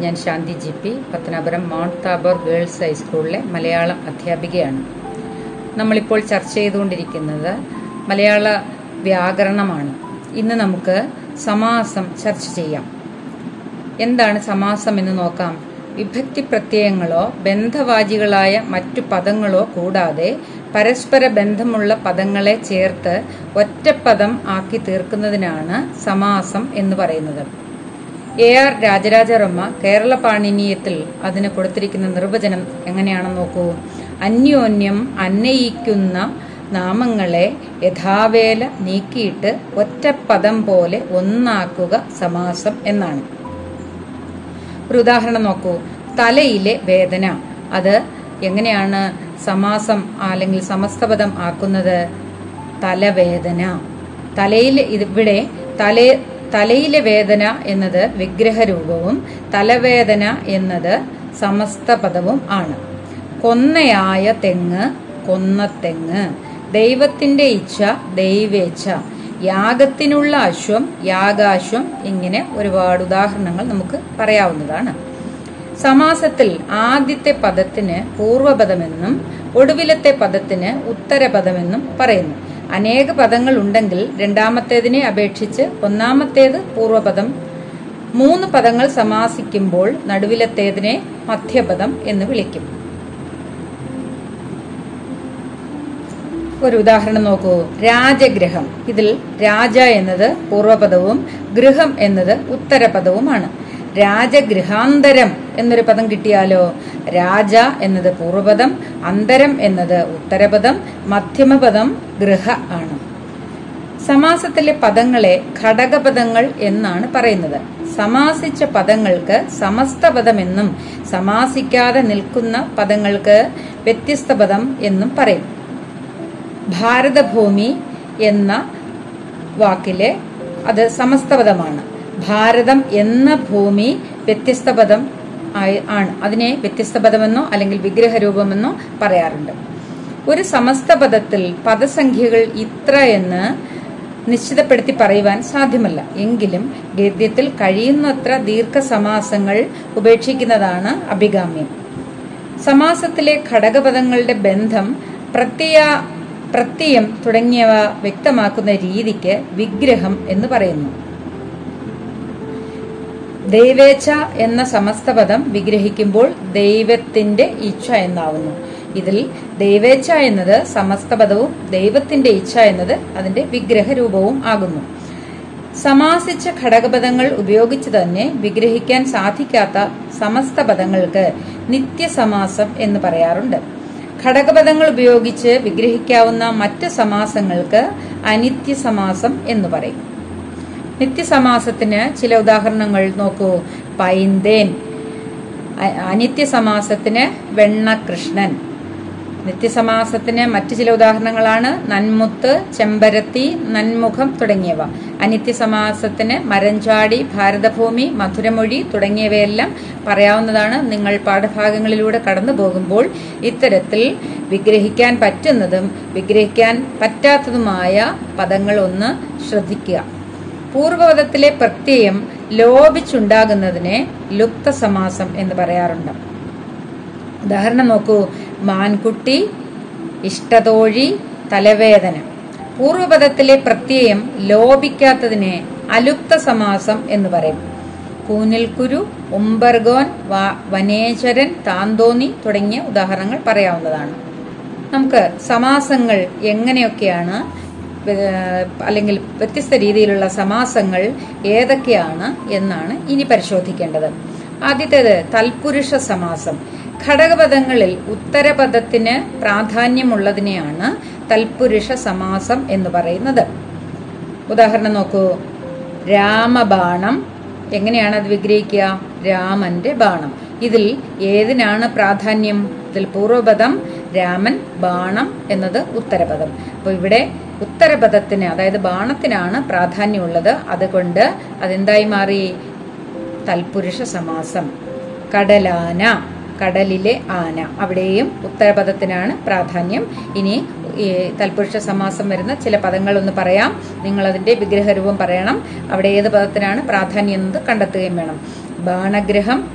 ഞാൻ Shanti G P Pathanapuram Mount Tabor girls ഹൈസ്കൂളിലെ മലയാളം അധ്യാപികയാണ്. നമ്മളിപ്പോൾ ചർച്ച ചെയ്തുകൊണ്ടിരിക്കുന്നത് മലയാള വ്യാകരണമാണ്. ഇന്ന് നമുക്ക് സമാസം ചർച്ച ചെയ്യാം. എന്താണ് സമാസം എന്ന് നോക്കാം? വിഭക്തി പ്രത്യയങ്ങളോ ബന്ധവാചികളായ മറ്റു പദങ്ങളോ കൂടാതെ പരസ്പര ബന്ധമുള്ള പദങ്ങളെ ചേർത്ത് ഒറ്റപ്പദം ആക്കി തീർക്കുന്നതിനാണ് സമാസം എന്ന് പറയുന്നത്. എ ആർ രാജരാജവർമ്മ കേരള പാണിനീയത്തിൽ അതിന് കൊടുത്തിരിക്കുന്ന നിർവചനം എങ്ങനെയാണെന്ന് നോക്കൂ. അന്യോന്യം അന്നയിക്കുന്ന നാമങ്ങളെ യഥാവേല നീക്കിയിട്ട് ഒറ്റ പദം പോലെ ഒന്നാക്കുക സമാസം എന്നാണ്. ഒരു ഉദാഹരണം നോക്കൂ. തലയിലെ വേദന അത് എങ്ങനെയാണ് സമാസം അല്ലെങ്കിൽ സമസ്തപദം ആക്കുന്നത്? തലവേദന. തലയിൽ ഇവിടെ തല തലയിലെ വേദന എന്നത് വിഗ്രഹരൂപവും തലവേദന എന്നത് സമസ്ത പദവും ആണ്. കൊന്നയായ തെങ്ങ് കൊന്ന തെങ്ങ്. ദൈവത്തിന്റെ ഇച്ഛ ദൈവേച്ഛ. യാഗത്തിനുള്ള അശ്വം യാഗാശ്വം ഇങ്ങനെ ഒരുപാട് ഉദാഹരണങ്ങൾ നമുക്ക് പറയാവുന്നതാണ്. സമാസത്തിൽ ആദ്യത്തെ പദത്തിന് പൂർവപദമെന്നും ഒടുവിലത്തെ പദത്തിന് ഉത്തരപദമെന്നും പറയുന്നു. അനേക പദങ്ങൾ ഉണ്ടെങ്കിൽ രണ്ടാമത്തേതിനെ അപേക്ഷിച്ച് ഒന്നാമത്തേത് പൂർവപദം മൂന്ന് പദങ്ങൾ സമാസിക്കുമ്പോൾ നടുവിലത്തേതിനെ മധ്യപദം എന്ന് വിളിക്കും. ഒരു ഉദാഹരണം നോക്കൂ. രാജഗ്രഹം. ഇതിൽ രാജ എന്നത് പൂർവപദവും ഗൃഹം എന്നത് ഉത്തരപദവുമാണ്. രാജഗൃഹാന്തരം എന്നൊരു പദം കിട്ടിയാലോ? രാജ എന്നത് പൂർവപദം അന്തരം എന്നത് ഉത്തരപദം മധ്യമപദം ഗൃഹ ആണ്. സമാസത്തിലെ പദങ്ങളെ ഘടകപദങ്ങൾ എന്നാണ് പറയുന്നത്. സമാസിച്ച പദങ്ങൾക്ക് സമസ്ത പദമെന്നും സമാസിക്കാതെ നിൽക്കുന്ന പദങ്ങൾക്ക് വ്യത്യസ്ത പദം എന്നും പറയും. ഭാരതഭൂമി എന്ന വാക്കിലെ അത് സമസ്തപദമാണ് ഭാരതം എന്ന ഭൂമി വ്യത്യസ്ത പദം ആണ്. അതിനെ വ്യത്യസ്ത പദമെന്നോ അല്ലെങ്കിൽ വിഗ്രഹരൂപമെന്നോ പറയാറുണ്ട്. ഒരു സമസ്ത പദത്തിൽ പദസംഖ്യകൾ ഇത്ര എന്ന് നിശ്ചിതപ്പെടുത്തി പറയുവാൻ സാധ്യമല്ല. എങ്കിലും ഗദ്യത്തിൽ കഴിയുന്നത്ര ദീർഘസമാസങ്ങൾ ഉപേക്ഷിക്കുന്നതാണ് അഭികാമ്യം. സമാസത്തിലെ ഘടകപദങ്ങളുടെ ബന്ധം പ്രത്യയ പ്രത്യയം തുടങ്ങിയവ വ്യക്തമാക്കുന്ന രീതിക്ക് വിഗ്രഹം എന്ന് പറയുന്നു. ദൈവേച്ഛ എന്ന സമസ്തപദം വിഗ്രഹിക്കുമ്പോൾ ദൈവത്തിന്റെ ഇച്ഛ എന്നാവുന്നു. ഇതിൽ ദൈവേച്ഛ എന്നത് സമസ്തപദവും ദൈവത്തിന്റെ ഇച്ഛ എന്നത് അതിന്റെ വിഗ്രഹ രൂപവും ആകുന്നു. സമാസിച്ച ഘടകപദങ്ങൾ ഉപയോഗിച്ച് തന്നെ വിഗ്രഹിക്കാൻ സാധിക്കാത്ത സമസ്ത പദങ്ങൾക്ക് നിത്യസമാസം എന്ന് പറയാറുണ്ട്. ഘടകപദങ്ങൾ ഉപയോഗിച്ച് വിഗ്രഹിക്കാവുന്ന മറ്റ് സമാസങ്ങൾക്ക് അനിത്യസമാസം എന്ന് പറയും. നിത്യസമാസത്തിന് ചില ഉദാഹരണങ്ങൾ നോക്കൂ. പൈന്തേൻ. അനിത്യസമാസത്തിന് വെണ്ണകൃഷ്ണൻ. നിത്യസമാസത്തിന് മറ്റു ചില ഉദാഹരണങ്ങളാണ്. നന്മുത്ത് ചെമ്പരത്തി നന്മുഖം തുടങ്ങിയവ. അനിത്യസമാസത്തിന് മരഞ്ചാടി ഭാരതഭൂമി മധുരമൊഴി തുടങ്ങിയവയെല്ലാം പറയാവുന്നതാണ്. നിങ്ങൾ പാഠഭാഗങ്ങളിലൂടെ കടന്നു പോകുമ്പോൾ ഇത്തരത്തിൽ വിഗ്രഹിക്കാൻ പറ്റുന്നതും വിഗ്രഹിക്കാൻ പറ്റാത്തതുമായ പദങ്ങൾ ഒന്ന് ശ്രദ്ധിക്കുക. പൂർവപദത്തിലെ പ്രത്യയം ലോപിച്ചുണ്ടാകുന്നതിനെ ലുപ്തസമാസം എന്ന് പറയാറുണ്ട്. ഉദാഹരണം നോക്കൂ. മാൻകുട്ടി ഇഷ്ടതോഴി തലവേദന. പൂർവപദത്തിലെ പ്രത്യയം ലോപിക്കാത്തതിനെ അലുപ്ത സമാസം എന്ന് പറയും. കൂനിൽക്കുരു ഒമ്പർഗോൻ വനേശ്വരൻ താന്തോന്നി തുടങ്ങിയ ഉദാഹരണങ്ങൾ പറയാവുന്നതാണ്. നമുക്ക് സമാസങ്ങൾ എങ്ങനെയൊക്കെയാണ് അല്ലെങ്കിൽ വ്യത്യസ്ത രീതിയിലുള്ള സമാസങ്ങൾ ഏതൊക്കെയാണ് എന്നാണ് ഇനി പരിശോധിക്കേണ്ടത്. ആദ്യത്തേത് തൽപുരുഷ സമാസം. ഘടകപദങ്ങളിൽ ഉത്തരപദത്തിന് പ്രാധാന്യമുള്ളതിനെയാണ് തൽപുരുഷ സമാസം എന്ന് പറയുന്നത്. ഉദാഹരണം നോക്കൂ. രാമബാണം. എങ്ങനെയാണ് അത് വിഗ്രഹിക്കുക? രാമന്റെ ബാണം. ഇതിൽ ഏതിനാണ് പ്രാധാന്യം? ഇതിൽ പൂർവപദം രാമൻ ബാണം എന്നത് ഉത്തരപദം. അപ്പോൾ ഇവിടെ ഉത്തരപദത്തിന് അതായത് ബാണത്തിനാണ് പ്രാധാന്യമുള്ളത്. അതുകൊണ്ട് അതെന്തായി മാറി? തൽപുരുഷ സമാസം. കടലാന കടലിലെ ആന. അവിടെയും ഉത്തരപദത്തിനാണ് പ്രാധാന്യം. ഇനി തൽപുരുഷ സമാസം വരുന്ന ചില പദങ്ങൾ ഒന്ന് പറയാം. നിങ്ങൾ അതിന്റെ വിഗ്രഹരൂപം പറയണം. അവിടെ ഏത് പദത്തിനാണ് പ്രാധാന്യം എന്നത് കണ്ടെത്തുകയും വേണം. ബാണഗ്രഹം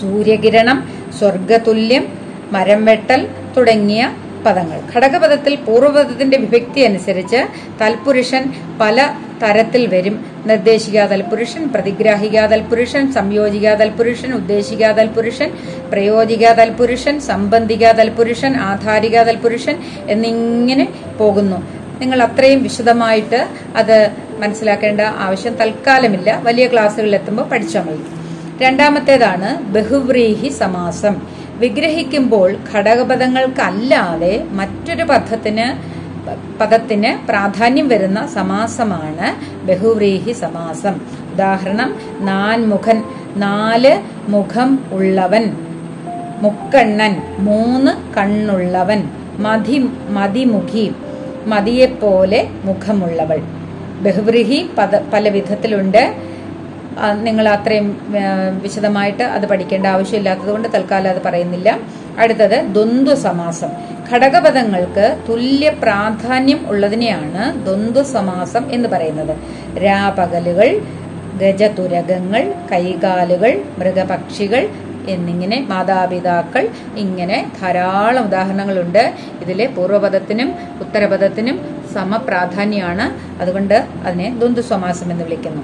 സൂര്യകിരണം സ്വർഗതുല്യം മരം വെട്ടൽ തുടങ്ങിയ പദങ്ങൾ ഘടകപദത്തിൽ പൂർവപദത്തിന്റെ വിഭക്തി അനുസരിച്ച് തൽപുരുഷൻ പല തരത്തിൽ വരും. നിർദ്ദേശിക തൽപുരുഷൻ പ്രതിഗ്രാഹികാ തൽപുരുഷൻ സംയോജിക തൽപുരുഷൻ ഉദ്ദേശിക തൽപുരുഷൻ പ്രയോജിക തൽപുരുഷൻ സംബന്ധിക തൽപുരുഷൻ ആധാരികാ തൽപുരുഷൻ എന്നിങ്ങനെ പോകുന്നു. നിങ്ങൾ അത്രയും വിശദമായിട്ട് അത് മനസ്സിലാക്കേണ്ട ആവശ്യം തൽക്കാലമില്ല. വലിയ ക്ലാസ്സുകളിൽ എത്തുമ്പോൾ പഠിച്ചാൽ മതി. രണ്ടാമത്തേതാണ് ബഹുവ്രീഹി സമാസം. വിഗ്രഹിക്കുമ്പോൾ ഘടകപദങ്ങൾക്കല്ലാതെ മറ്റൊരു പദത്തിന് പദത്തിന് പ്രാധാന്യം വരുന്ന സമാസമാണ് ബഹുവ്രീഹി സമാസം. ഉദാഹരണം നാൻമുഖൻ നാല് മുഖം ഉള്ളവൻ മുക്കണ്ണൻ മൂന്ന് കണ്ണുള്ളവൻ മതി മതിമുഖി മതിയെപ്പോലെ മുഖമുള്ളവൾ. ബഹുവ്രീഹി പല വിധത്തിലുണ്ട്. നിങ്ങൾ അത്രയും വിശദമായിട്ട് അത് പഠിക്കേണ്ട ആവശ്യമില്ലാത്തതുകൊണ്ട് തൽക്കാലം അത് പറയുന്നില്ല. അടുത്തത് ദ്വന്ദ്വ സമാസം ഘടകപദങ്ങൾക്ക് തുല്യ പ്രാധാന്യം ഉള്ളതിനെയാണ് ദ്വന്ദ്വ സമാസം എന്ന് പറയുന്നത്. രാപകലുകൾ ഗജതുരകങ്ങൾ കൈകാലുകൾ മൃഗപക്ഷികൾ എന്നിങ്ങനെ മാതാപിതാക്കൾ ഇങ്ങനെ ധാരാളം ഉദാഹരണങ്ങളുണ്ട്. ഇതിലെ പൂർവപദത്തിനും ഉത്തരപദത്തിനും സമപ്രാധാന്യമാണ് അതുകൊണ്ട് അതിനെ ദ്വന്ദ്വ സമാസം എന്ന് വിളിക്കുന്നു.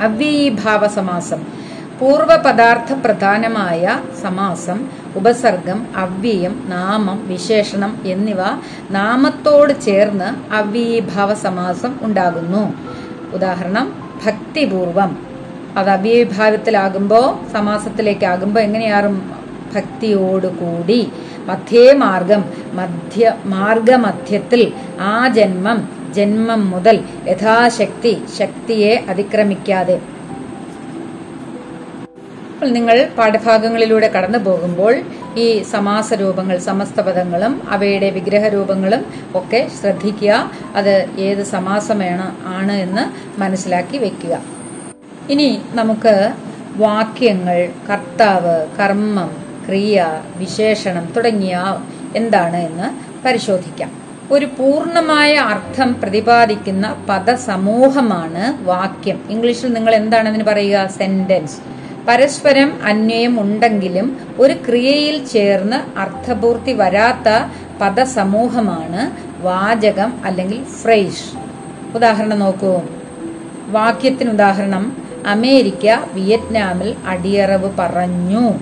അവ്യയീഭാവ സമാസം പൂർവപദാർത്ഥ പ്രധാനമായ സമാസം ഉപസർഗം അവ്യയം നാമം വിശേഷണം എന്നിവ നാമത്തോട് ചേർന്ന് അവ്യയീഭാവ സമാസം ഉണ്ടാകുന്നു. ഉദാഹരണം ഭക്തിപൂർവം. അത് അവ്യയീഭാവത്തിലാകുമ്പോൾ സമാസത്തിലേക്കാകുമ്പോൾ എങ്ങനെയാറും ഭക്തിയോടുകൂടി. മധ്യേ മാർഗം മധ്യ മാർഗമധ്യത്തിൽ ആ ജന്മം ജന്മം മുതൽ യഥാശക്തി ശക്തിയെ അതിക്രമിക്കാതെ. നിങ്ങൾ പാഠഭാഗങ്ങളിലൂടെ കടന്നു പോകുമ്പോൾ ഈ സമാസ രൂപങ്ങൾ സമസ്ത പദങ്ങളും അവയുടെ വിഗ്രഹ രൂപങ്ങളും ഒക്കെ ശ്രദ്ധിക്കുക. അത് ഏത് സമാസമാണ് ആണ് എന്ന് മനസ്സിലാക്കി വെക്കുക. ഇനി നമുക്ക് വാക്യങ്ങൾ കർത്താവ് കർമ്മം ക്രിയ വിശേഷണം തുടങ്ങിയ എന്താണ് എന്ന് പരിശോധിക്കാം. ഒരു പൂർണമായ അർത്ഥം പ്രതിപാദിക്കുന്ന പദസമൂഹമാണ് വാക്യം. ഇംഗ്ലീഷിൽ നിങ്ങൾ എന്താണ് അതിന് പറയുക? സെന്റൻസ് പരസ്പരം അന്വയം ഉണ്ടെങ്കിലും ഒരു ക്രിയയിൽ ചേർന്ന് അർത്ഥപൂർത്തി വരാത്ത പദസമൂഹമാണ് വാചകം അല്ലെങ്കിൽ ഫ്രൈഷ് ഉദാഹരണം നോക്കൂ. വാക്യത്തിന് ഉദാഹരണം അമേരിക്ക വിയറ്റ്നാമിൽ അടിയറവ് പറഞ്ഞു.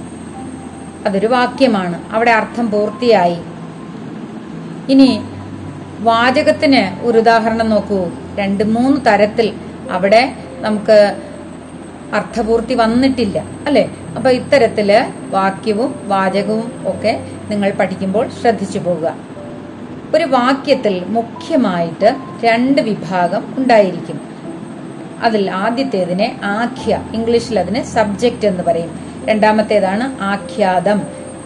അതൊരു വാക്യമാണ്. അവിടെ അർത്ഥം പൂർത്തിയായി. ഇനി വാചകത്തിന് ഒരു ഉദാഹരണം നോക്കൂ. രണ്ട് മൂന്ന് തരത്തിൽ അവിടെ നമുക്ക് അർത്ഥപൂർത്തി വന്നിട്ടില്ല അല്ലെ? അപ്പൊ ഇത്തരത്തിൽ വാക്യവും വാചകവും ഒക്കെ നിങ്ങൾ പഠിക്കുമ്പോൾ ശ്രദ്ധിച്ചു പോകുക ഒരു വാക്യത്തിൽ മുഖ്യമായിട്ട് രണ്ട് വിഭാഗം ഉണ്ടായിരിക്കും. അതിൽ ആദ്യത്തേതിനെ ആഖ്യ ഇംഗ്ലീഷിൽ അതിന് സബ്ജക്റ്റ് എന്ന് പറയും. രണ്ടാമത്തേതാണ് ആഖ്യാതം.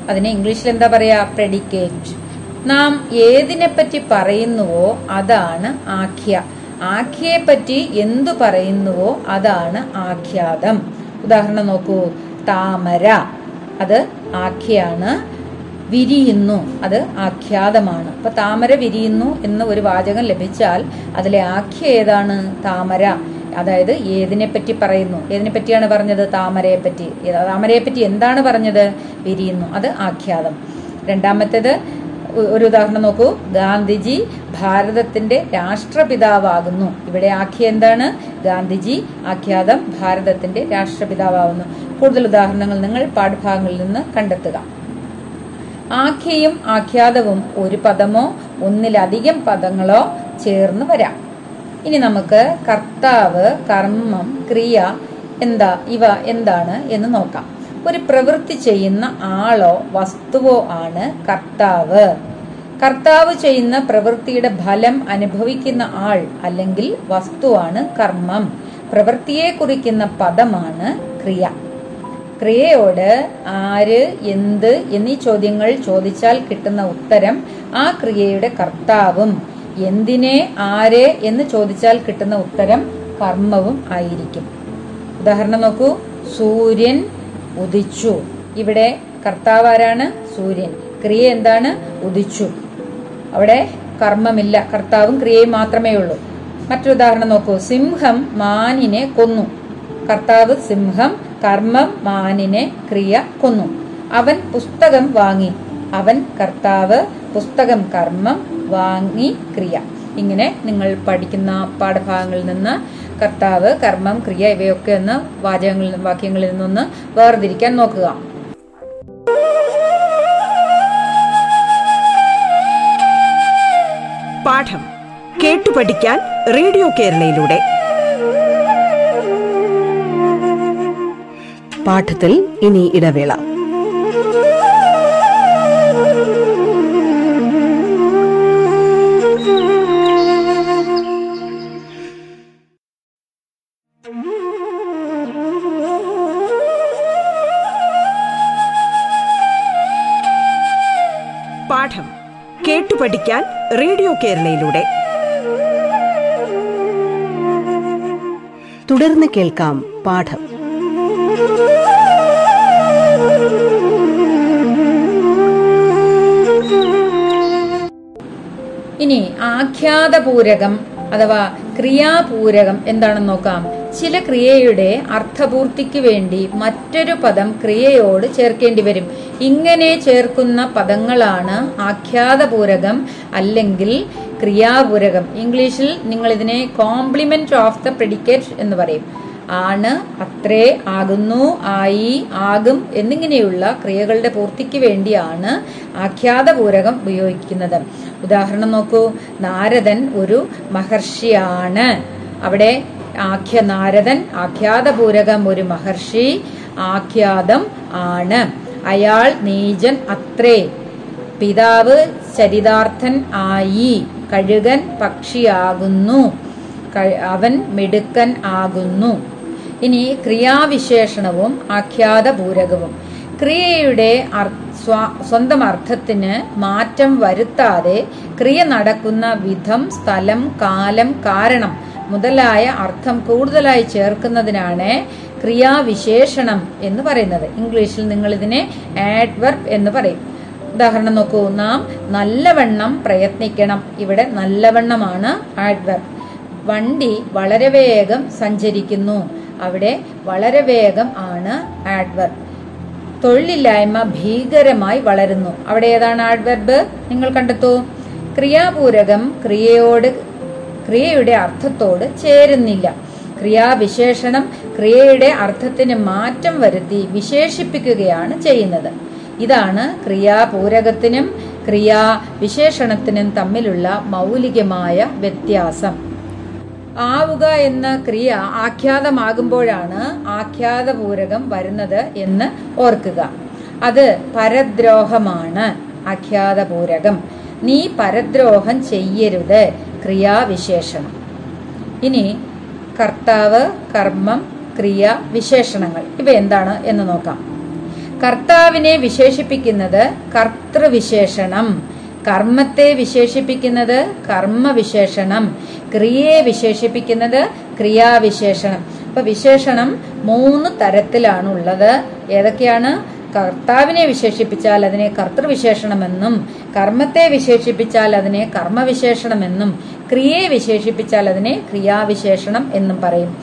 അതിനെ ഇംഗ്ലീഷിൽ എന്താ പറയാ? പ്രെഡിക്കേറ്റ് നാം ഏതിനെപ്പറ്റി പറയുന്നുവോ അതാണ് ആഖ്യ. ആഖ്യയെ പറ്റി എന്തു പറയുന്നുവോ അതാണ് ആഖ്യാതം. ഉദാഹരണം നോക്കൂ. താമര. അത് ആഖ്യാണ് വിരിയുന്നു. അത് ആഖ്യാതമാണ്. അപ്പൊ താമര വിരിയുന്നു എന്ന് ഒരു വാചകം ലഭിച്ചാൽ അതിലെ ആഖ്യ ഏതാണ്? താമര. അതായത് ഏതിനെ പറ്റി പറയുന്നു. ഏതിനെ പറ്റിയാണ് പറഞ്ഞത്? താമരയെ പറ്റി താമരയെ പറ്റി എന്താണ് പറഞ്ഞത്? വിരിയുന്നു. അത് ആഖ്യാതം. രണ്ടാമത്തേത് ഒരു ഉദാഹരണം നോക്കൂ. ഗാന്ധിജി ഭാരതത്തിന്റെ രാഷ്ട്രപിതാവാകുന്നു. ഇവിടെ ആഖ്യ എന്താണ്? ഗാന്ധിജി ആഖ്യാതം ഭാരതത്തിന്റെ രാഷ്ട്രപിതാവാകുന്നു കൂടുതൽ ഉദാഹരണങ്ങൾ നിങ്ങൾ പാഠഭാഗങ്ങളിൽ നിന്ന് കണ്ടെത്തുക. ആഖ്യയും ആഖ്യാതവും ഒരു പദമോ ഒന്നിലധികം പദങ്ങളോ ചേർന്ന് വരാം. ഇനി നമുക്ക് കർത്താവ് കർമ്മം ക്രിയ എന്താ ഇവ എന്താണ് എന്ന് നോക്കാം. ഒരു പ്രവൃത്തി ചെയ്യുന്ന ആളോ വസ്തുവോ ആണ് കർത്താവ്. കർത്താവ് ചെയ്യുന്ന പ്രവൃത്തിയുടെ ഫലം അനുഭവിക്കുന്ന ആൾ അല്ലെങ്കിൽ വസ്തുവാണ് കർമ്മം. പ്രവൃത്തിയെ കുറിക്കുന്ന പദമാണ് ക്രിയ. ക്രിയയോട് ആര് എന്ത് എന്നീ ചോദ്യങ്ങൾ ചോദിച്ചാൽ കിട്ടുന്ന ഉത്തരം ആ ക്രിയയുടെ കർത്താവും. എന്തിനെ ആര് എന്ന് ചോദിച്ചാൽ കിട്ടുന്ന ഉത്തരം കർമ്മവും ആയിരിക്കും. ഉദാഹരണം നോക്കൂ. സൂര്യൻ ഉദിച്ചു. ഇവിടെ കർത്താവ് ആരാണ്? സൂര്യൻ. ക്രിയ എന്താണ്? ഉദിച്ചു. അവിടെ കർമ്മമില്ല. കർത്താവും ക്രിയയും മാത്രമേ ഉള്ളൂ. മറ്റൊരു ഉദാഹരണം നോക്കൂ. സിംഹം മാനിനെ കൊന്നു. കർത്താവ് സിംഹം കർമ്മം മാനിനെ ക്രിയ കൊന്നു. അവൻ പുസ്തകം വാങ്ങി. അവൻ കർത്താവ് പുസ്തകം കർമ്മം വാങ്ങി ക്രിയ. ഇങ്ങനെ നിങ്ങൾ പഠിക്കുന്ന പാഠഭാഗങ്ങളിൽ നിന്ന് കർത്താവ് കർമ്മം ക്രിയ ഇവയൊക്കെ ഒന്ന് വാചകങ്ങളിൽ വാക്യങ്ങളിൽ നിന്നൊന്ന് വേർതിരിക്കാൻ നോക്കുക. പാഠം കേട്ടു പഠിക്കാൻ റേഡിയോ കേരളയിലൂടെ. പാഠത്തിൽ ഇനി ഇടവേള. പഠിക്കാൻ റേഡിയോ കേരളയിലൂടെ. തുടർന്ന് കേൾക്കാം പാഠം. ഇനി ആഖ്യാതപൂരകം അഥവാ ക്രിയാപൂരകം എന്താണെന്ന് നോക്കാം. ചില ക്രിയയുടെ അർത്ഥപൂർത്തിക്ക് വേണ്ടി മറ്റൊരു പദം ക്രിയയോട് ചേർക്കേണ്ടി വരും. ഇങ്ങനെ ചേർക്കുന്ന പദങ്ങളാണ് ആഖ്യാതപൂരകം അല്ലെങ്കിൽ ക്രിയാപൂരകം. ഇംഗ്ലീഷിൽ നിങ്ങൾ ഇതിനെ കോംപ്ലിമെന്റ് ഓഫ് ദ പ്രെഡിക്കേറ്റ് എന്ന് പറയും. ആണ് അത്രേ ആകുന്നു ആയി ആകും എന്നിങ്ങനെയുള്ള ക്രിയകളുടെ പൂർത്തിക്ക് വേണ്ടിയാണ് ആഖ്യാതപൂരകം ഉപയോഗിക്കുന്നത്. ഉദാഹരണം നോക്കൂ നാരദൻ ഒരു മഹർഷിയാണ്. അവിടെ ആഖ്യ നാരദൻ ആഖ്യാതപൂരകം ഒരു മഹർഷി ആഖ്യാതം ആണ്. അയാൾ നീചൻ അത്രേ. പിതാവ് ചരിതാർത്ഥൻ ആയി. കഴുകൻ പക്ഷിയാകുന്നു. അവൻ മിടുക്കൻ ആകുന്നു. ഇനി ക്രിയാവിശേഷണവും ആഖ്യാതപൂരകവും. ക്രിയയുടെ സ്വന്തം അർത്ഥത്തിന് മാറ്റം വരുത്താതെ ക്രിയ നടക്കുന്ന വിധം സ്ഥലം കാലം കാരണം മുതലായ അർത്ഥം കൂടുതലായി ചേർക്കുന്നതിനാണ് ക്രിയാവിശേഷണം എന്ന് പറയുന്നത്. ഇംഗ്ലീഷിൽ നിങ്ങൾ ഇതിനെ ആഡ്വർബ് എന്ന് പറയും. ഉദാഹരണം നോക്കൂ. നാം നല്ലവണ്ണം പ്രയത്നിക്കണം. ഇവിടെ നല്ലവണ്ണമാണ് ആഡ്വർബ് വണ്ടി വളരെ വേഗം സഞ്ചരിക്കുന്നു. അവിടെ വളരെ വേഗം ആണ് ആഡ്വർബ് തൊഴിലില്ലായ്മ ഭീകരമായി വളരുന്നു. അവിടെ ഏതാണ് ആഡ്വർബ് നിങ്ങൾ കണ്ടെത്തൂ. ക്രിയാപൂരകം ക്രിയയോട് ക്രിയയുടെ അർത്ഥത്തോട് ചേരുന്നില്ല. ക്രിയാവിശേഷണം ക്രിയയുടെ അർത്ഥത്തിന് മാറ്റം വരുത്തി വിശേഷിപ്പിക്കുകയാണ് ചെയ്യുന്നത്. ഇതാണ് ക്രിയാപൂരകത്തിനും ക്രിയാവിശേഷണത്തിനും തമ്മിലുള്ള മൗലികമായ വ്യത്യാസം. ആവുക എന്ന ക്രിയ ആഖ്യാതമാകുമ്പോഴാണ് ആഖ്യാതപൂരകം വരുന്നത് എന്ന് ഓർക്കുക. അത് പരദ്രോഹമാണ് ആഖ്യാതപൂരകം. നീ പരദ്രോഹം ചെയ്യരുത് ക്രിയാവിശേഷണം. ഇനി കർത്താവ് കർമ്മം ക്രിയ വിശേഷണങ്ങൾ. ഇവ എന്താണ് എന്ന് നോക്കാം. കർത്താവിനെ വിശേഷിപ്പിക്കുന്നത് കർത്തൃവിശേഷണം. കർമ്മത്തെ വിശേഷിപ്പിക്കുന്നത് കർമ്മവിശേഷണം. ക്രിയയെ വിശേഷിപ്പിക്കുന്നത് ക്രിയാവിശേഷണം. അപ്പൊ വിശേഷണം മൂന്ന് തരത്തിലാണുള്ളത്. ഏതൊക്കെയാണ്? കർത്താവിനെ വിശേഷിപ്പിച്ചാൽ അതിനെ കർത്തൃവിശേഷണമെന്നും കർമ്മത്തെ വിശേഷിപ്പിച്ചാൽ അതിനെ കർമ്മവിശേഷണമെന്നും ക്രിയയെ വിശേഷിപ്പിച്ചാൽ അതിനെ ക്രിയാവിശേഷണം എന്നും പറയും.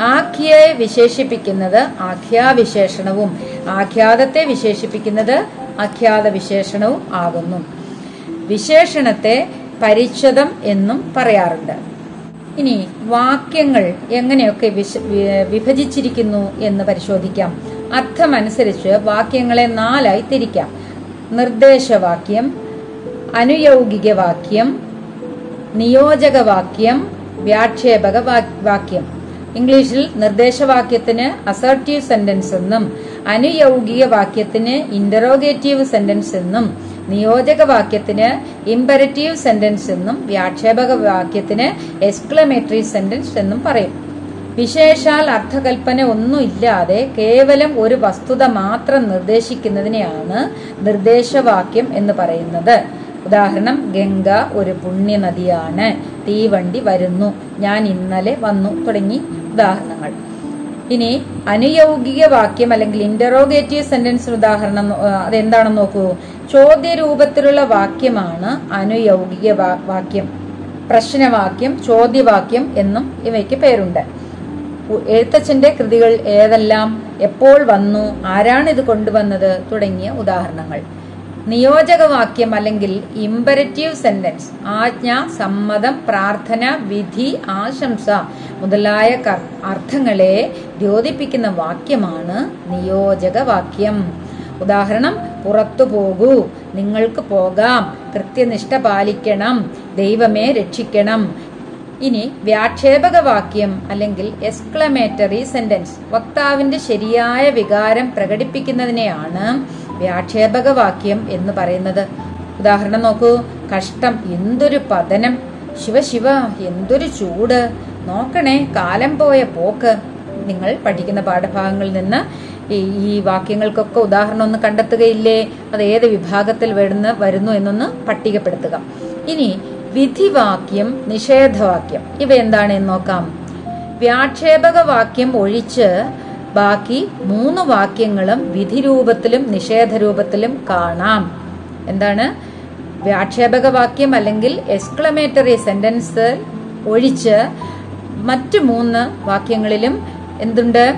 ആഖ്യയെ വിശേഷിപ്പിക്കുന്നത് ആഖ്യാവിശേഷണവും ആഖ്യാതത്തെ വിശേഷിപ്പിക്കുന്നത് ആഖ്യാത വിശേഷണവും ആകുന്നു. വിശേഷണത്തെ പരിച്ഛദം എന്നും പറയാറുണ്ട്. ഇനി വാക്യങ്ങൾ എങ്ങനെയൊക്കെ വിഭജിച്ചിരിക്കുന്നു എന്ന് പരിശോധിക്കാം. അർത്ഥമനുസരിച്ച് വാക്യങ്ങളെ നാലായി തിരിക്കാം. നിർദ്ദേശവാക്യം അനുയൗകിക വാക്യം നിയോജക വാക്യം വ്യാക്ഷേപക വാക്യം ഇംഗ്ലീഷിൽ നിർദ്ദേശവാക്യത്തിന് അസർട്ടീവ് സെന്റൻസ് എന്നും അനുയൗകിക വാക്യത്തിന് ഇന്ററോഗേറ്റീവ് സെന്റൻസ് എന്നും നിയോജക വാക്യത്തിന് ഇമ്പരറ്റീവ് സെന്റൻസ് എന്നും വ്യാക്ഷേപക വാക്യത്തിന് എക്സ്ക്ലമേറ്ററി സെന്റൻസ് എന്നും പറയും. വിശേഷാൽ അർത്ഥകൽപ്പന ഒന്നുമില്ലാതെ കേവലം ഒരു വസ്തുത മാത്രം നിർദ്ദേശിക്കുന്നതിനെയാണ് നിർദ്ദേശവാക്യം എന്ന് പറയുന്നത്. ഉദാഹരണം ഗംഗ ഒരു പുണ്യനദിയാണ്. തീവണ്ടി വരുന്നു. ഞാൻ ഇന്നലെ വന്നു. തുടങ്ങി ഉദാഹരണങ്ങൾ. ഇനി അനുയൗകിക വാക്യം അല്ലെങ്കിൽ ഇന്ററോഗേറ്റീവ് സെന്റൻസിന് ഉദാഹരണം അതെന്താണെന്ന് നോക്കൂ. ചോദ്യ രൂപത്തിലുള്ള വാക്യമാണ് അനുയൗകിക വാക്യം. പ്രശ്നവാക്യം ചോദ്യവാക്യം എന്നും ഇവയ്ക്ക് പേരുണ്ട്. എഴുത്തച്ഛന്റെ കൃതികൾ ഏതെല്ലാം എപ്പോൾ വന്നു ആരാണ് ഇത് കൊണ്ടുവന്നത് തുടങ്ങിയ ഉദാഹരണങ്ങൾ. നിയോജകവാക്യം അല്ലെങ്കിൽ ഇമ്പരറ്റീവ് സെന്റൻസ് ആജ്ഞ സമ്മതം പ്രാർത്ഥന വിധി ആശംസ മുതലായ അർത്ഥങ്ങളെ ദ്യോതിപ്പിക്കുന്ന വാക്യമാണ് നിയോജകവാക്യം. ഉദാഹരണം പുറത്തു പോകൂ നിങ്ങൾക്ക് പോകാം കൃത്യനിഷ്ഠ പാലിക്കണം ദൈവമേ രക്ഷിക്കണം ഇനി വ്യാക്ഷേപക വാക്യം അല്ലെങ്കിൽ എക്സ്ക്ലമേറ്ററി സെന്റൻസ്. വക്താവിന്റെ ശരിയായ വികാരം പ്രകടിപ്പിക്കുന്നതിനെയാണ് വ്യാക്ഷേപക വാക്യം എന്ന് പറയുന്നത്. ഉദാഹരണം നോക്കൂ. കഷ്ടം എന്തൊരു പതനം. ശിവ ശിവ എന്തൊരു ചൂട്. നോക്കണേ കാലം പോയ പോക്ക്. നിങ്ങൾ പഠിക്കുന്ന പാഠഭാഗങ്ങളിൽ നിന്ന് ഈ വാക്യങ്ങൾക്കൊക്കെ ഉദാഹരണം ഒന്ന് കണ്ടെത്തുകയില്ലേ? അത് ഏത് വിഭാഗത്തിൽ വരുന്ന വരുന്നു എന്നൊന്ന് പട്ടികപ്പെടുത്തുക. ഇനി വിധിവാക്യം നിഷേധവാക്യം. ഇവ എന്താണ് എന്ന് നോക്കാം. വ്യാക്ഷേപക വാക്യം ഒഴിച്ച് ബാക്കി മൂന്ന് വാക്യങ്ങളും വിധിരൂപത്തിലും നിഷേധരൂപത്തിലും കാണാം. എന്താണ്? വ്യാക്ഷേപക വാക്യം അല്ലെങ്കിൽ എക്സ്ക്ലമേറ്ററി സെന്റൻസ് ഒഴിച്ച് മറ്റു മൂന്ന് വാക്യങ്ങളിലും എന്തുണ്ട്?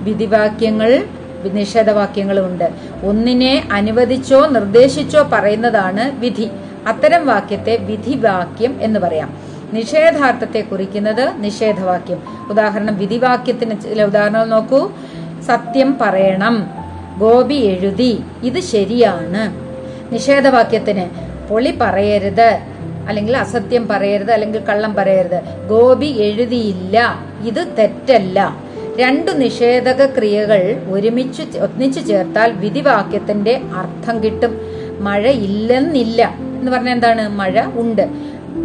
വിധിവാക്യങ്ങൾ നിഷേധവാക്യങ്ങളും ഉണ്ട് ഒന്നിനെ അനുവദിച്ചോ നിർദ്ദേശിച്ചോ പറയുന്നതാണ് വിധി. അത്തരം വാക്യത്തെ വിധിവാക്യം എന്ന് പറയാം. നിഷേധാർത്ഥത്തെ കുറിക്കുന്നത് നിഷേധവാക്യം. ഉദാഹരണം വിധിവാക്യത്തിന് ചില ഉദാഹരണങ്ങൾ നോക്കൂ. സത്യം പറയണം. ഗോപി എഴുതി. ഇത് ശരിയാണ്. നിഷേധവാക്യത്തിന് പൊളി പറയരുത്. അല്ലെങ്കിൽ അസത്യം പറയരുത് അല്ലെങ്കിൽ കള്ളം പറയരുത്. ഗോപി എഴുതിയില്ല. ഇത് തെറ്റല്ല. രണ്ടു നിഷേധക ക്രിയകൾ ഒരുമിച്ച് ഒന്നിച്ചു ചേർത്താൽ വിധിവാക്യത്തിന്റെ അർത്ഥം കിട്ടും. മഴ ഇല്ലെന്നില്ല എന്ന് പറഞ്ഞാൽ എന്താണ്? മഴ ഉണ്ട്.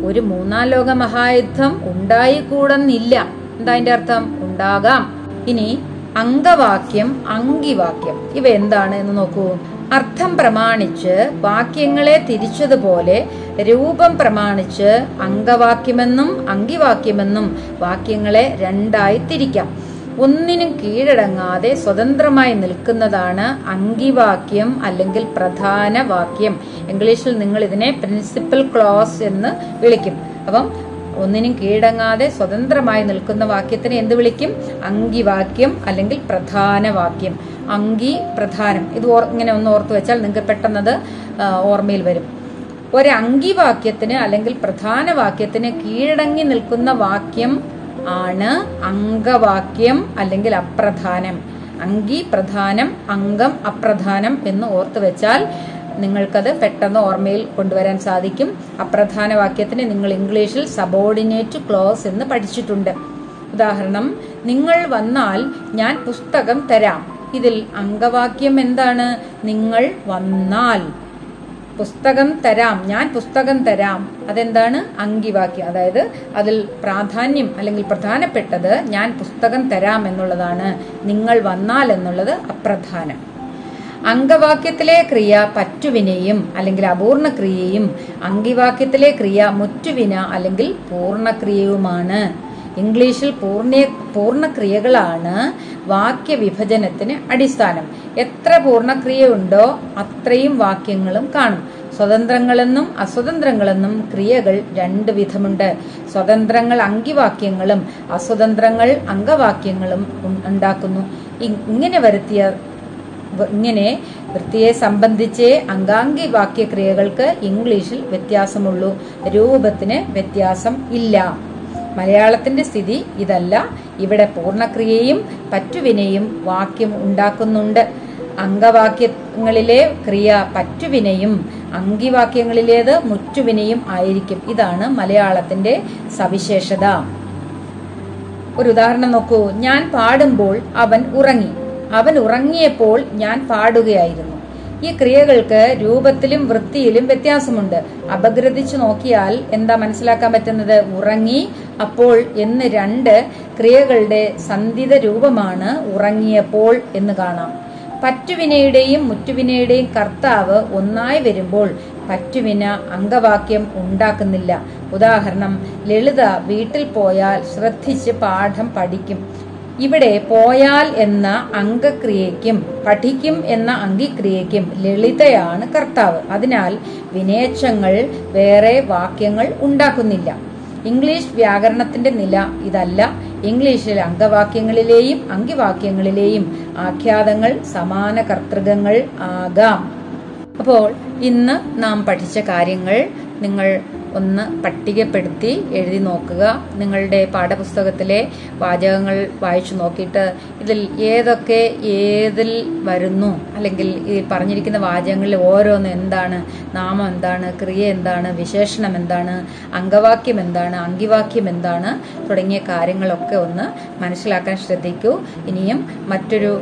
ഒരു മൂന്നാം ലോക മഹായുദ്ധം ഉണ്ടായിക്കൂടെന്നില്ല. എന്താ അതിന്റെ അർത്ഥം? ഉണ്ടാകാം. ഇനി അംഗവാക്യം അങ്കിവാക്യം ഇവ എന്താണ് എന്ന് നോക്കൂ. അർത്ഥം പ്രമാണിച്ച് വാക്യങ്ങളെ തിരിച്ചതുപോലെ രൂപം പ്രമാണിച്ച് അംഗവാക്യമെന്നും അങ്കിവാക്യമെന്നും വാക്യങ്ങളെ രണ്ടായി തിരിക്കാം. ഒന്നിനും കീഴടങ്ങാതെ സ്വതന്ത്രമായി നിൽക്കുന്നതാണ് അങ്കിവാക്യം അല്ലെങ്കിൽ പ്രധാന വാക്യം. ഇംഗ്ലീഷിൽ നിങ്ങൾ ഇതിനെ പ്രിൻസിപ്പൽ ക്ലോസ് എന്ന് വിളിക്കും. അപ്പം ഒന്നിനും കീഴടങ്ങാതെ സ്വതന്ത്രമായി നിൽക്കുന്ന വാക്യത്തിനെ എന്ത് വിളിക്കും? അങ്കിവാക്യം അല്ലെങ്കിൽ പ്രധാന വാക്യം. അങ്കി പ്രധാനം. ഇത് ഇങ്ങനെ ഒന്ന് ഓർത്തു വെച്ചാൽ നിങ്ങൾക്ക് പെട്ടെന്നത് ഓർമ്മയിൽ വരും. ഒരു അങ്കിവാക്യത്തിന് അല്ലെങ്കിൽ പ്രധാന വാക്യത്തിന് കീഴടങ്ങി നിൽക്കുന്ന വാക്യം ആണ് അംഗവാക്യം അല്ലെങ്കിൽ അപ്രധാനം. അങ്കി പ്രധാനം അംഗം അപ്രധാനം എന്ന് ഓർത്തു വെച്ചാൽ നിങ്ങൾക്കത് പെട്ടെന്ന് ഓർമ്മയിൽ കൊണ്ടുവരാൻ സാധിക്കും. അപ്രധാന വാക്യത്തിന് നിങ്ങൾ ഇംഗ്ലീഷിൽ സബോർഡിനേറ്റ് ക്ലോസ് എന്ന് പഠിച്ചിട്ടുണ്ട്. ഉദാഹരണം നിങ്ങൾ വന്നാൽ ഞാൻ പുസ്തകം തരാം. ഇതിൽ അംഗവാക്യം എന്താണ്? നിങ്ങൾ വന്നാൽ. പുസ്തകം തരാം ഞാൻ പുസ്തകം തരാം. അതെന്താണ്? അങ്കിവാക്യം. അതായത് അതിൽ പ്രാധാന്യം അല്ലെങ്കിൽ പ്രധാനപ്പെട്ടത് ഞാൻ പുസ്തകം തരാം എന്നുള്ളതാണ്. നിങ്ങൾ വന്നാൽ എന്നുള്ളത് അപ്രധാനം. അംഗവാക്യത്തിലെ ക്രിയ പറ്റുവിനെയും അല്ലെങ്കിൽ അപൂർണ ക്രിയയും അങ്കിവാക്യത്തിലെ ക്രിയ മുറ്റുവിന അല്ലെങ്കിൽ പൂർണക്രിയയുമാണ് ഇംഗ്ലീഷിൽ പൂർണ പൂർണക്രിയകളാണ് വാക്യവിഭജനത്തിന് അടിസ്ഥാനം. എത്ര പൂർണക്രിയ ഉണ്ടോ അത്രയും വാക്യങ്ങളും കാണും. സ്വതന്ത്രങ്ങളെന്നും അസ്വതന്ത്രങ്ങളെന്നും ക്രിയകൾ രണ്ട് വിധമുണ്ട്. സ്വതന്ത്രങ്ങൾ അങ്കിവാക്യങ്ങളും അസ്വതന്ത്രങ്ങൾ അംഗവാക്യങ്ങളും ഉണ്ടാക്കുന്നു. ഇങ്ങനെ വരുത്തിയ ഇങ്ങനെ വൃത്തിയെ സംബന്ധിച്ച് അംഗാംഗി വാക്യക്രിയകൾക്ക് ഇംഗ്ലീഷിൽ വ്യത്യാസമുള്ളൂ. രൂപത്തിന് വ്യത്യാസം ഇല്ല. മലയാളത്തിന്റെ സ്ഥിതി ഇതല്ല. ഇവിടെ പൂർണക്രിയയും പറ്റുവിനെയും വാക്യം ഉണ്ടാക്കുന്നുണ്ട്. അംഗവാക്യങ്ങളിലെ ക്രിയ പറ്റുവിനെയും അങ്കിവാക്യങ്ങളിലേത് മുറ്റുവിനെയും ആയിരിക്കും. ഇതാണ് മലയാളത്തിന്റെ സവിശേഷത. ഒരു ഉദാഹരണം നോക്കൂ. ഞാൻ പാടുമ്പോൾ അവൻ ഉറങ്ങി. അവൻ ഉറങ്ങിയപ്പോൾ ഞാൻ പാടുകയായിരുന്നു. ഈ ക്രിയകൾക്ക് രൂപത്തിലും വൃത്തിയിലും വ്യത്യാസമുണ്ട്. അപഗ്രഥിച്ചു നോക്കിയാൽ എന്താ മനസ്സിലാക്കാൻ പറ്റുന്നത്? ഉറങ്ങി അപ്പോൾ എന്ന് രണ്ട് ക്രിയകളുടെ സന്ധിത രൂപമാണ് ഉറങ്ങിയപ്പോൾ എന്ന് കാണാം. പറ്റുവിനയുടെയും മുറ്റുവിനയുടെയും കർത്താവ് ഒന്നായി വരുമ്പോൾ പറ്റുവിന അംഗവാക്യം ഉണ്ടാക്കുന്നില്ല. ഉദാഹരണം ലളിത വീട്ടിൽ പോയാൽ ശ്രദ്ധിച്ച് പാഠം പഠിക്കും. ഇവിടെ പോയാൽ എന്ന അംഗക്രിയയ്ക്കും പഠിക്കും എന്ന അംഗിക്രിയയ്ക്കും ലളിതയാണ് കർത്താവ്. അതിനാൽ വിനേച്ഛങ്ങൾ വേറെ വാക്യങ്ങൾ ഉണ്ടാക്കുന്നില്ല. ഇംഗ്ലീഷ് വ്യാകരണത്തിന്റെ നില ഇതല്ല. ഇംഗ്ലീഷിൽ അംഗവാക്യങ്ങളിലെയും അങ്കിവാക്യങ്ങളിലെയും ആഖ്യാതങ്ങൾ സമാന കർത്തൃകങ്ങൾ ആകാം. അപ്പോൾ ഇന്ന് നാം പഠിച്ച കാര്യങ്ങൾ നിങ്ങൾ ഒന്ന് പട്ടികപ്പെടുത്തി എഴുതി നോക്കുക. നിങ്ങളുടെ പാഠപുസ്തകത്തിലെ വാചകങ്ങൾ വായിച്ചു നോക്കിയിട്ട് ഇതിൽ ഏതൊക്കെ ഏതിൽ വരുന്നു? അല്ലെങ്കിൽ ഈ പറഞ്ഞിരിക്കുന്ന വാചകങ്ങളിൽ ഓരോന്ന് എന്താണ്? നാമം എന്താണ്? ക്രിയ എന്താണ്? വിശേഷണം എന്താണ്? അംഗവാക്യം എന്താണ്? അങ്കിവാക്യം എന്താണ്? തുടങ്ങിയ കാര്യങ്ങളൊക്കെ ഒന്ന് മനസ്സിലാക്കാൻ ശ്രദ്ധിക്കൂ. ഇനിയും മറ്റൊരു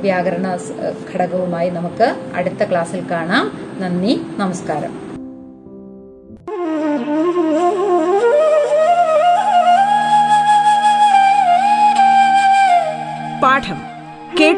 വ്യാകരണ ഘടകവുമായി നമുക്ക് അടുത്ത ക്ലാസ്സിൽ കാണാം. നന്ദി. നമസ്കാരം.